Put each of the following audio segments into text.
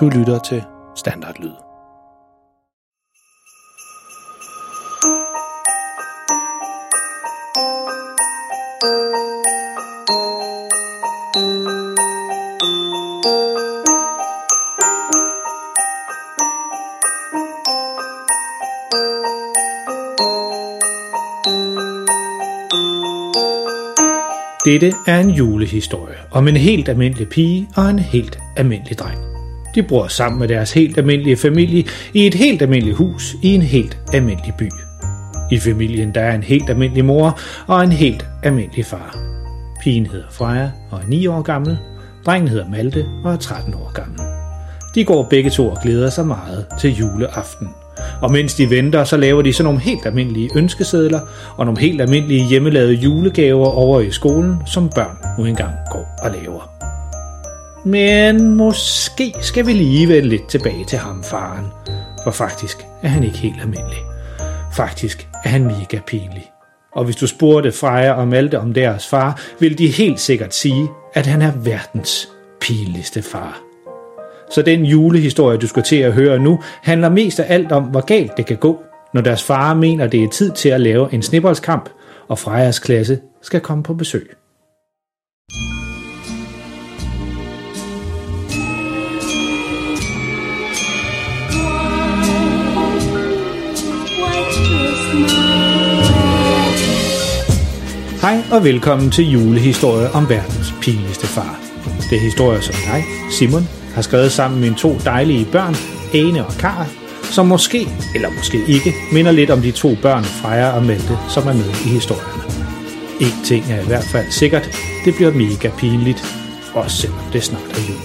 Du lytter til Standardlyd. Dette er en julehistorie om en helt almindelig pige og en helt almindelig dreng. De bor sammen med deres helt almindelige familie i et helt almindeligt hus i en helt almindelig by. I familien der er en helt almindelig mor og en helt almindelig far. Pigen hedder Freja og er 9 år gammel. Drengen hedder Malte og er 13 år gammel. De går begge to og glæder sig meget til juleaften. Og mens de venter, så laver de sådan nogle helt almindelige ønskesedler og nogle helt almindelige hjemmelavede julegaver over i skolen, som børn nu engang går og laver. Men måske skal vi lige vende lidt tilbage til ham, faren. For faktisk er han ikke helt almindelig. Faktisk er han mega pinlig. Og hvis du spurgte Freja og Malte om deres far, vil de helt sikkert sige, at han er verdens pinligste far. Så den julehistorie, du skal til at høre nu, handler mest af alt om, hvor galt det kan gå, når deres far mener, det er tid til at lave en snibboldskamp, og Frejas klasse skal komme på besøg. Hej og velkommen til julehistorie om verdens pinligste far. Det er historier, som jeg, Simon, har skrevet sammen med mine to dejlige børn, Ane og Karl, som måske, eller måske ikke, minder lidt om de to børn, Freja og Malte, som er med i historierne. En ting er i hvert fald sikkert, det bliver mega pinligt, også selvom det snart er jul.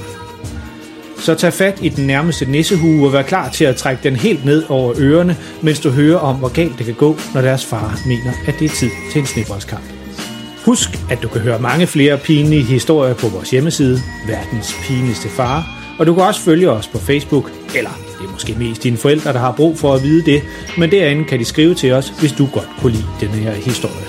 Så tag fat i den nærmeste nissehue og vær klar til at trække den helt ned over ørerne, mens du hører om, hvor galt det kan gå, når deres far mener, at det er tid til en snibboldskamp. Husk, at du kan høre mange flere pinlige historier på vores hjemmeside, Verdens Pinligste Far, og du kan også følge os på Facebook, eller det er måske mest dine forældre, der har brug for at vide det, men derinde kan de skrive til os, hvis du godt kunne lide denne her historie.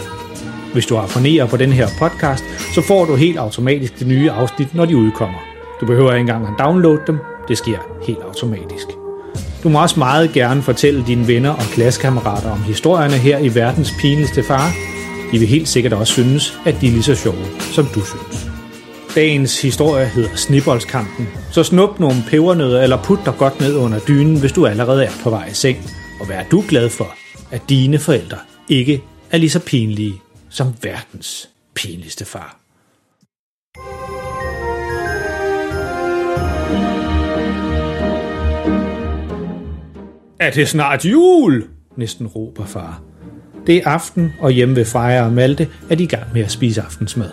Hvis du abonnerer på den her podcast, så får du helt automatisk de nye afsnit, når de udkommer. Du behøver ikke engang at downloade dem, det sker helt automatisk. Du må også meget gerne fortælle dine venner og klassekammerater om historierne her i verdens pinligste far. I vil helt sikkert også synes, at de er lige så sjove, som du synes. Dagens historie hedder Snibboldskampen, så snup nogle pebernødder eller put dig godt ned under dynen, hvis du allerede er på vej i seng. Og vær du glad for, at dine forældre ikke er lige så pinlige som verdens pinligste far. Er det snart jul? Næsten råber far. Det er aften, og hjemme ved Freja og Malte er de i gang med at spise aftensmad.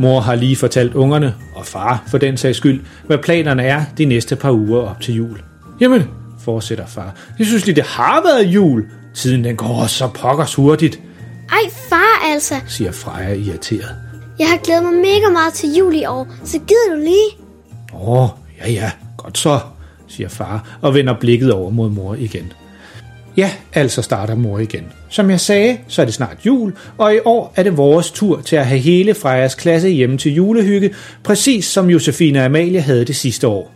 Mor har lige fortalt ungerne, og far for den sags skyld, hvad planerne er de næste par uger op til jul. Jamen, fortsætter far, jeg synes lige, det har været jul. Tiden den går så pokkers hurtigt, Ej, far altså. siger Freja irriteret. Jeg har glædet mig mega meget til jul i år, så gider du lige? Åh, ja ja, godt så, siger far og vender blikket over mod mor igen. Ja, altså starter mor igen. Som jeg sagde, så er det snart jul, og i år er det vores tur til at have hele Frejas klasse hjemme til julehygge, præcis som Josefine og Amalie havde det sidste år.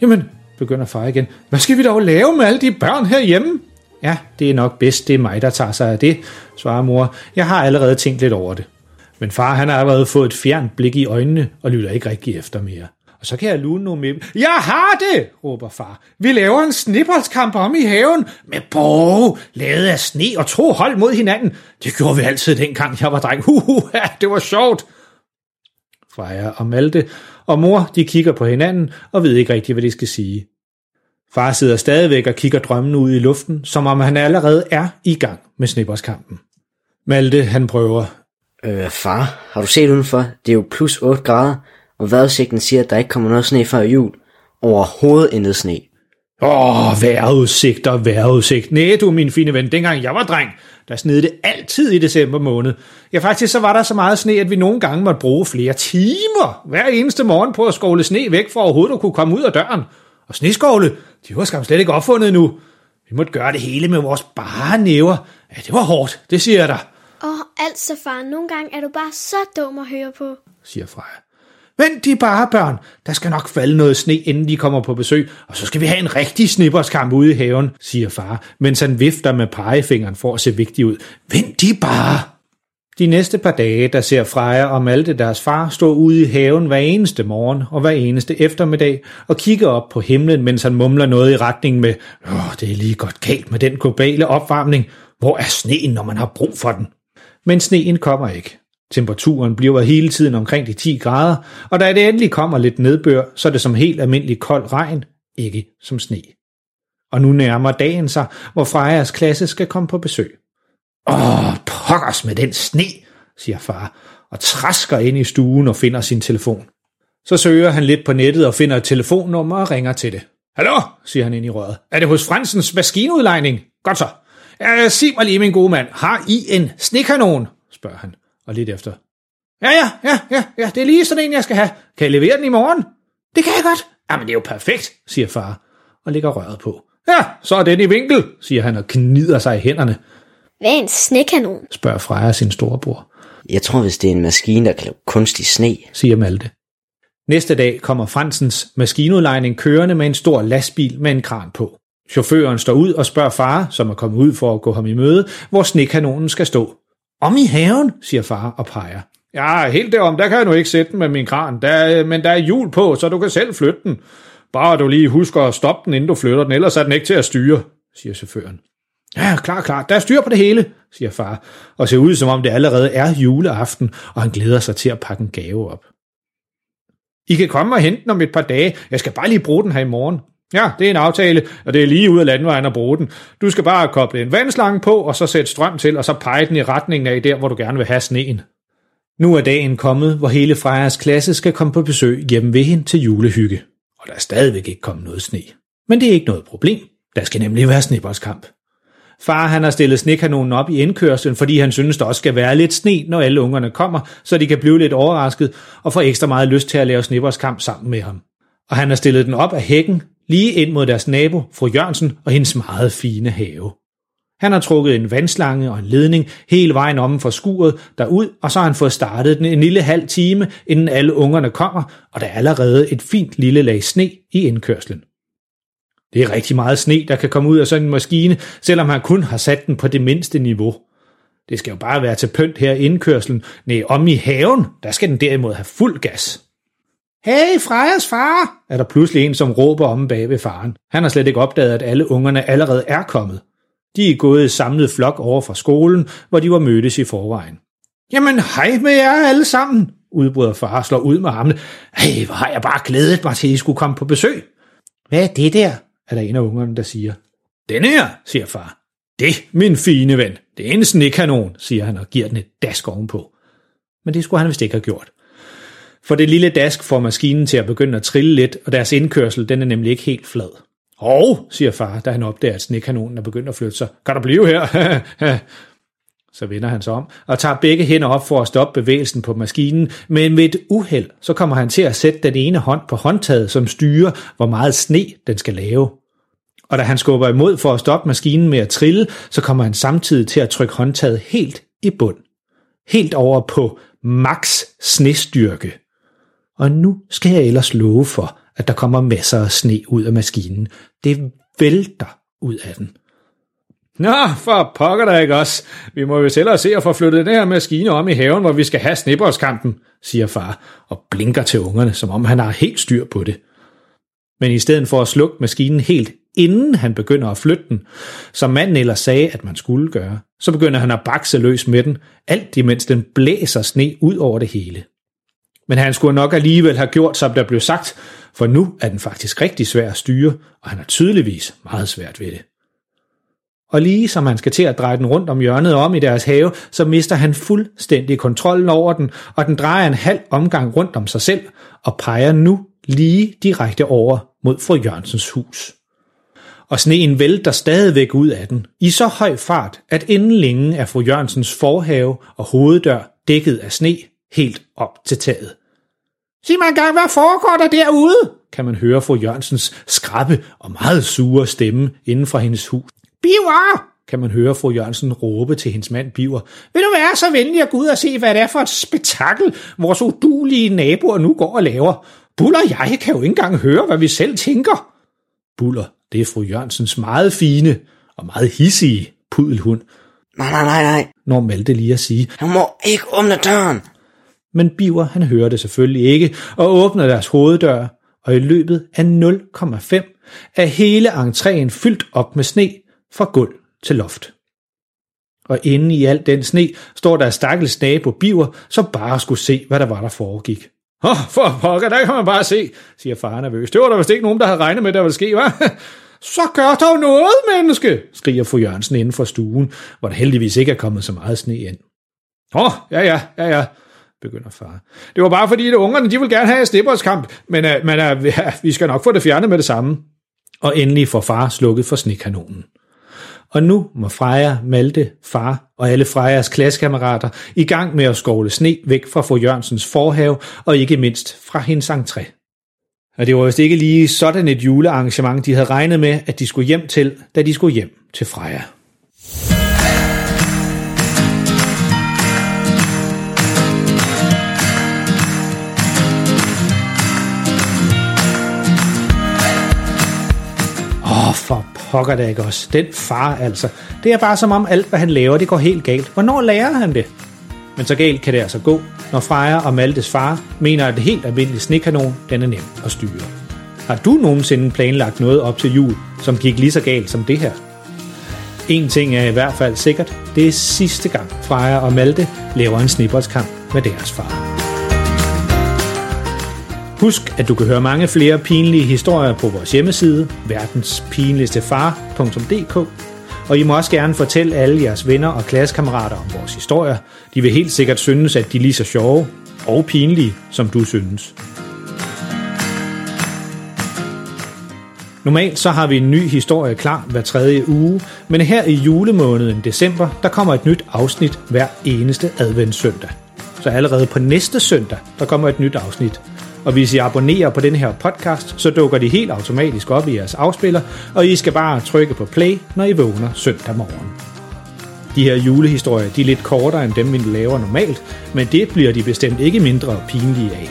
Jamen, begynder far igen. Hvad skal vi dog lave med alle de børn herhjemme? Ja, det er nok bedst, det er mig, der tager sig af det, svarer mor. Jeg har allerede tænkt lidt over det. Men far han har allerede fået et fjernt blik i øjnene og lytter ikke rigtig efter mere. Og så kan jeg lune nogle med. Jeg har det, råber far. Vi laver en snibboldskamp om i haven med borg, lavet af sne og to hold mod hinanden. Det gjorde vi altid dengang jeg var dreng. Huhu, ja, det var sjovt. Freja og Malte og mor, de kigger på hinanden og ved ikke rigtigt, hvad de skal sige. Far sidder stadigvæk og kigger drømmen ud i luften, som om han allerede er i gang med snibboldskampen. Malte, han prøver. Øh, far, har du set udenfor? Det er jo plus 8 grader, og vejrudsigten siger, at der ikke kommer noget sne før jul. Overhovedet intet sne. Åh, vejrudsigt og vejrudsigt. Nej, du min fine ven, dengang jeg var dreng, der snede det altid i december måned. Ja, faktisk så var der så meget sne, at vi nogle gange måtte bruge flere timer hver eneste morgen på at skovle sne væk, for overhovedet at kunne komme ud af døren. Og sneskovle, de var skam slet ikke opfundet nu. Vi måtte gøre det hele med vores bare næver. Ja, det var hårdt, det siger jeg dig, Åh, altså far, nogle gange er du bare så dum at høre på. siger Freja. Vent de bare, børn. Der skal nok falde noget sne, inden de kommer på besøg, og så skal vi have en rigtig snipperskamp ude i haven, siger far, mens han vifter med pegefingeren for at se vigtig ud. Vent de bare. De næste par dage, der ser Freja og Malte deres far stå ude i haven hver eneste morgen og hver eneste eftermiddag og kigge op på himlen, mens han mumler noget i retning med, Åh, det er lige godt galt med den globale opvarmning. Hvor er sneen, når man har brug for den? Men sneen kommer ikke. Temperaturen bliver hele tiden omkring de 10 grader, og da det endelig kommer lidt nedbør, så er det som helt almindelig kold regn, ikke som sne. Og nu nærmer dagen sig, hvor Frejas klasse skal komme på besøg. Åh, pokkers med den sne, siger far, og træsker ind i stuen og finder sin telefon. Så søger han lidt på nettet og finder et telefonnummer og ringer til det. Hallo, siger han ind i røret. Er det hos Fransens maskinudlejning? Godt så. Ja, sig mig lige, min gode mand. Har I en snekanon? spørger han. Og lidt efter. Ja, ja, ja, ja, ja, det er lige sådan en, jeg skal have. Kan jeg levere den i morgen? Det kan jeg godt. Jamen, det er jo perfekt, siger far, og lægger røret på. Ja, så er den i vinkel, siger han og knider sig i hænderne, Hvad er en snekanon? spørger Freja sin storebror, Jeg tror, hvis det er en maskine, der kan lave kunstig sne. siger Malte. Næste dag kommer Fransens maskinudlejning kørende med en stor lastbil med en kran på. Chaufføren står ud og spørger far, som er kommet ud for at gå ham i møde, hvor snekanonen skal stå. Om i haven, siger far og peger. Ja, helt derom, der kan jeg nu ikke sætte den med min kran, der, øh, men der er hjul på, så du kan selv flytte den. Bare du lige husker at stoppe den, inden du flytter den, ellers er den ikke til at styre, siger chaufføren. Ja, klar, klar, der er styr på det hele, siger far, og ser ud som om det allerede er juleaften, og han glæder sig til at pakke en gave op. I kan komme og hente den om et par dage. Jeg skal bare lige bruge den her i morgen. Ja, det er en aftale, og det er lige ud af landvejen at bruge den. Du skal bare koble en vandslange på, og så sætte strøm til, og så pege den i retningen af der, hvor du gerne vil have sneen. Nu er dagen kommet, hvor hele Frejas klasse skal komme på besøg hjemme ved hende til julehygge. Og der er stadigvæk ikke kommet noget sne. Men det er ikke noget problem. Der skal nemlig være snebollskamp. Far han har stillet snekanonen op i indkørslen, fordi han synes, der også skal være lidt sne, når alle ungerne kommer, så de kan blive lidt overrasket og få ekstra meget lyst til at lave snebollskamp sammen med ham. Og han har stillet den op af hækken, lige ind mod deres nabo, fru Jørgensen, og hendes meget fine have. Han har trukket en vandslange og en ledning hele vejen om for skuret derud, og så har han fået startet den en lille halv time, inden alle ungerne kommer, og der er allerede et fint lille lag sne i indkørslen. Det er rigtig meget sne, der kan komme ud af sådan en maskine, selvom han kun har sat den på det mindste niveau. Det skal jo bare være til pynt her i indkørslen. Nej, om i haven, der skal den derimod have fuld gas. Hey, Frejas far, er der pludselig en, som råber om bag ved faren. Han har slet ikke opdaget, at alle ungerne allerede er kommet. De er gået i samlet flok over fra skolen, hvor de var mødtes i forvejen. Jamen, hej med jer alle sammen, udbryder far og slår ud med armene. Hey, hvor har jeg bare glædet mig til, at I skulle komme på besøg. Hvad er det der? er der en af ungerne, der siger. Den her, siger far. Det, min fine ven, det er en snekanon, siger han og giver den et dask ovenpå. Men det skulle han vist ikke have gjort. For det lille dask får maskinen til at begynde at trille lidt, og deres indkørsel den er nemlig ikke helt flad. Hov, siger far, da han opdager, at snekanonen er begyndt at flytte sig. Kan der blive her? så vender han sig om og tager begge hænder op for at stoppe bevægelsen på maskinen, men med et uheld, så kommer han til at sætte den ene hånd på håndtaget, som styrer, hvor meget sne den skal lave. Og da han skubber imod for at stoppe maskinen med at trille, så kommer han samtidig til at trykke håndtaget helt i bund. Helt over på max snestyrke. Og nu skal jeg ellers love for, at der kommer masser af sne ud af maskinen. Det vælter ud af den. Nå, for pokker der ikke også. Vi må jo selv se at få flyttet den her maskine om i haven, hvor vi skal have snibboldskampen, siger far, og blinker til ungerne, som om han har helt styr på det. Men i stedet for at slukke maskinen helt inden han begynder at flytte den, som manden ellers sagde, at man skulle gøre, så begynder han at bakse løs med den, alt imens den blæser sne ud over det hele. Men han skulle nok alligevel have gjort, som der blev sagt, for nu er den faktisk rigtig svær at styre, og han har tydeligvis meget svært ved det. Og lige som han skal til at dreje den rundt om hjørnet om i deres have, så mister han fuldstændig kontrollen over den, og den drejer en halv omgang rundt om sig selv, og peger nu lige direkte over mod fru Jørgensens hus. Og sneen vælter stadigvæk ud af den, i så høj fart, at inden længe er fru Jørgensens forhave og hoveddør dækket af sne helt op til taget. Sig mig engang, hvad foregår der derude? kan man høre fru Jørgensens skrappe og meget sure stemme inden for hendes hus. Biver! kan man høre fru Jørgensen råbe til hendes mand Biver. Vil du være så venlig at gå ud og se, hvad det er for et spektakel, vores udulige naboer nu går og laver? Buller og jeg kan jo ikke engang høre, hvad vi selv tænker. Buller, det er fru Jørgensens meget fine og meget hissige pudelhund. Nej, nej, nej, nej. Når Malte lige at sige, Han må ikke åbne døren men Biver han hører det selvfølgelig ikke og åbner deres hoveddør, og i løbet af 0,5 er hele entréen fyldt op med sne fra gulv til loft. Og inde i al den sne står der stakkels nabo Biver, som bare skulle se, hvad der var, der foregik. Åh, oh, for pokker, der kan man bare se, siger far nervøs. Det var der vist ikke nogen, der havde regnet med, der ville ske, hva'? Så gør dog noget, menneske, skriger fru Jørgensen inden for stuen, hvor der heldigvis ikke er kommet så meget sne ind. Åh, oh, ja, ja, ja, ja, begynder far. Det var bare fordi, at ungerne de vil gerne have en snibboldskamp, men, uh, men uh, vi skal nok få det fjernet med det samme. Og endelig får far slukket for snekanonen. Og nu må Freja, Malte, far og alle Frejas klassekammerater i gang med at skovle sne væk fra fru Jørgensens forhave og ikke mindst fra hendes entré. Og det var vist ikke lige sådan et julearrangement, de havde regnet med, at de skulle hjem til, da de skulle hjem til Freja. Åh, oh, for pokker det ikke også. Den far altså. Det er bare som om alt, hvad han laver, det går helt galt. Hvornår lærer han det? Men så galt kan det altså gå, når Freja og Maltes far mener, at det helt almindelige snekanon, den er nem at styre. Har du nogensinde planlagt noget op til jul, som gik lige så galt som det her? En ting er i hvert fald sikkert, det er sidste gang Freja og Malte laver en snibboldskamp med deres far. Husk, at du kan høre mange flere pinlige historier på vores hjemmeside, verdenspinligstefar.dk, og I må også gerne fortælle alle jeres venner og klassekammerater om vores historier. De vil helt sikkert synes, at de er lige så sjove og pinlige, som du synes. Normalt så har vi en ny historie klar hver tredje uge, men her i julemåneden december, der kommer et nyt afsnit hver eneste adventssøndag. Så allerede på næste søndag, der kommer et nyt afsnit. Og hvis I abonnerer på den her podcast, så dukker de helt automatisk op i jeres afspiller, og I skal bare trykke på play, når I vågner søndag morgen. De her julehistorier, de er lidt kortere end dem, vi laver normalt, men det bliver de bestemt ikke mindre pinlige af.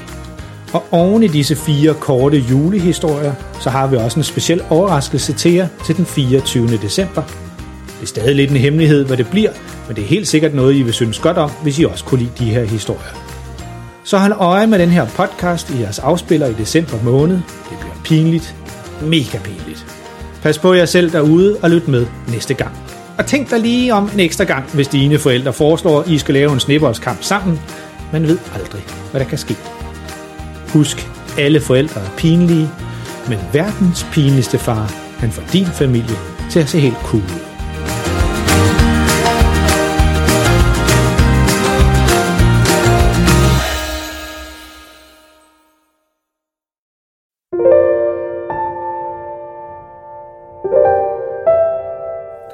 Og oven i disse fire korte julehistorier, så har vi også en speciel overraskelse til jer til den 24. december. Det er stadig lidt en hemmelighed, hvad det bliver, men det er helt sikkert noget, I vil synes godt om, hvis I også kunne lide de her historier. Så hold øje med den her podcast i jeres afspiller i december måned. Det bliver pinligt. Mega pinligt. Pas på jer selv derude og lyt med næste gang. Og tænk dig lige om en ekstra gang, hvis dine forældre foreslår, at I skal lave en snibboldskamp sammen. Man ved aldrig, hvad der kan ske. Husk, alle forældre er pinlige, men verdens pinligste far, han får din familie til at se helt cool ud.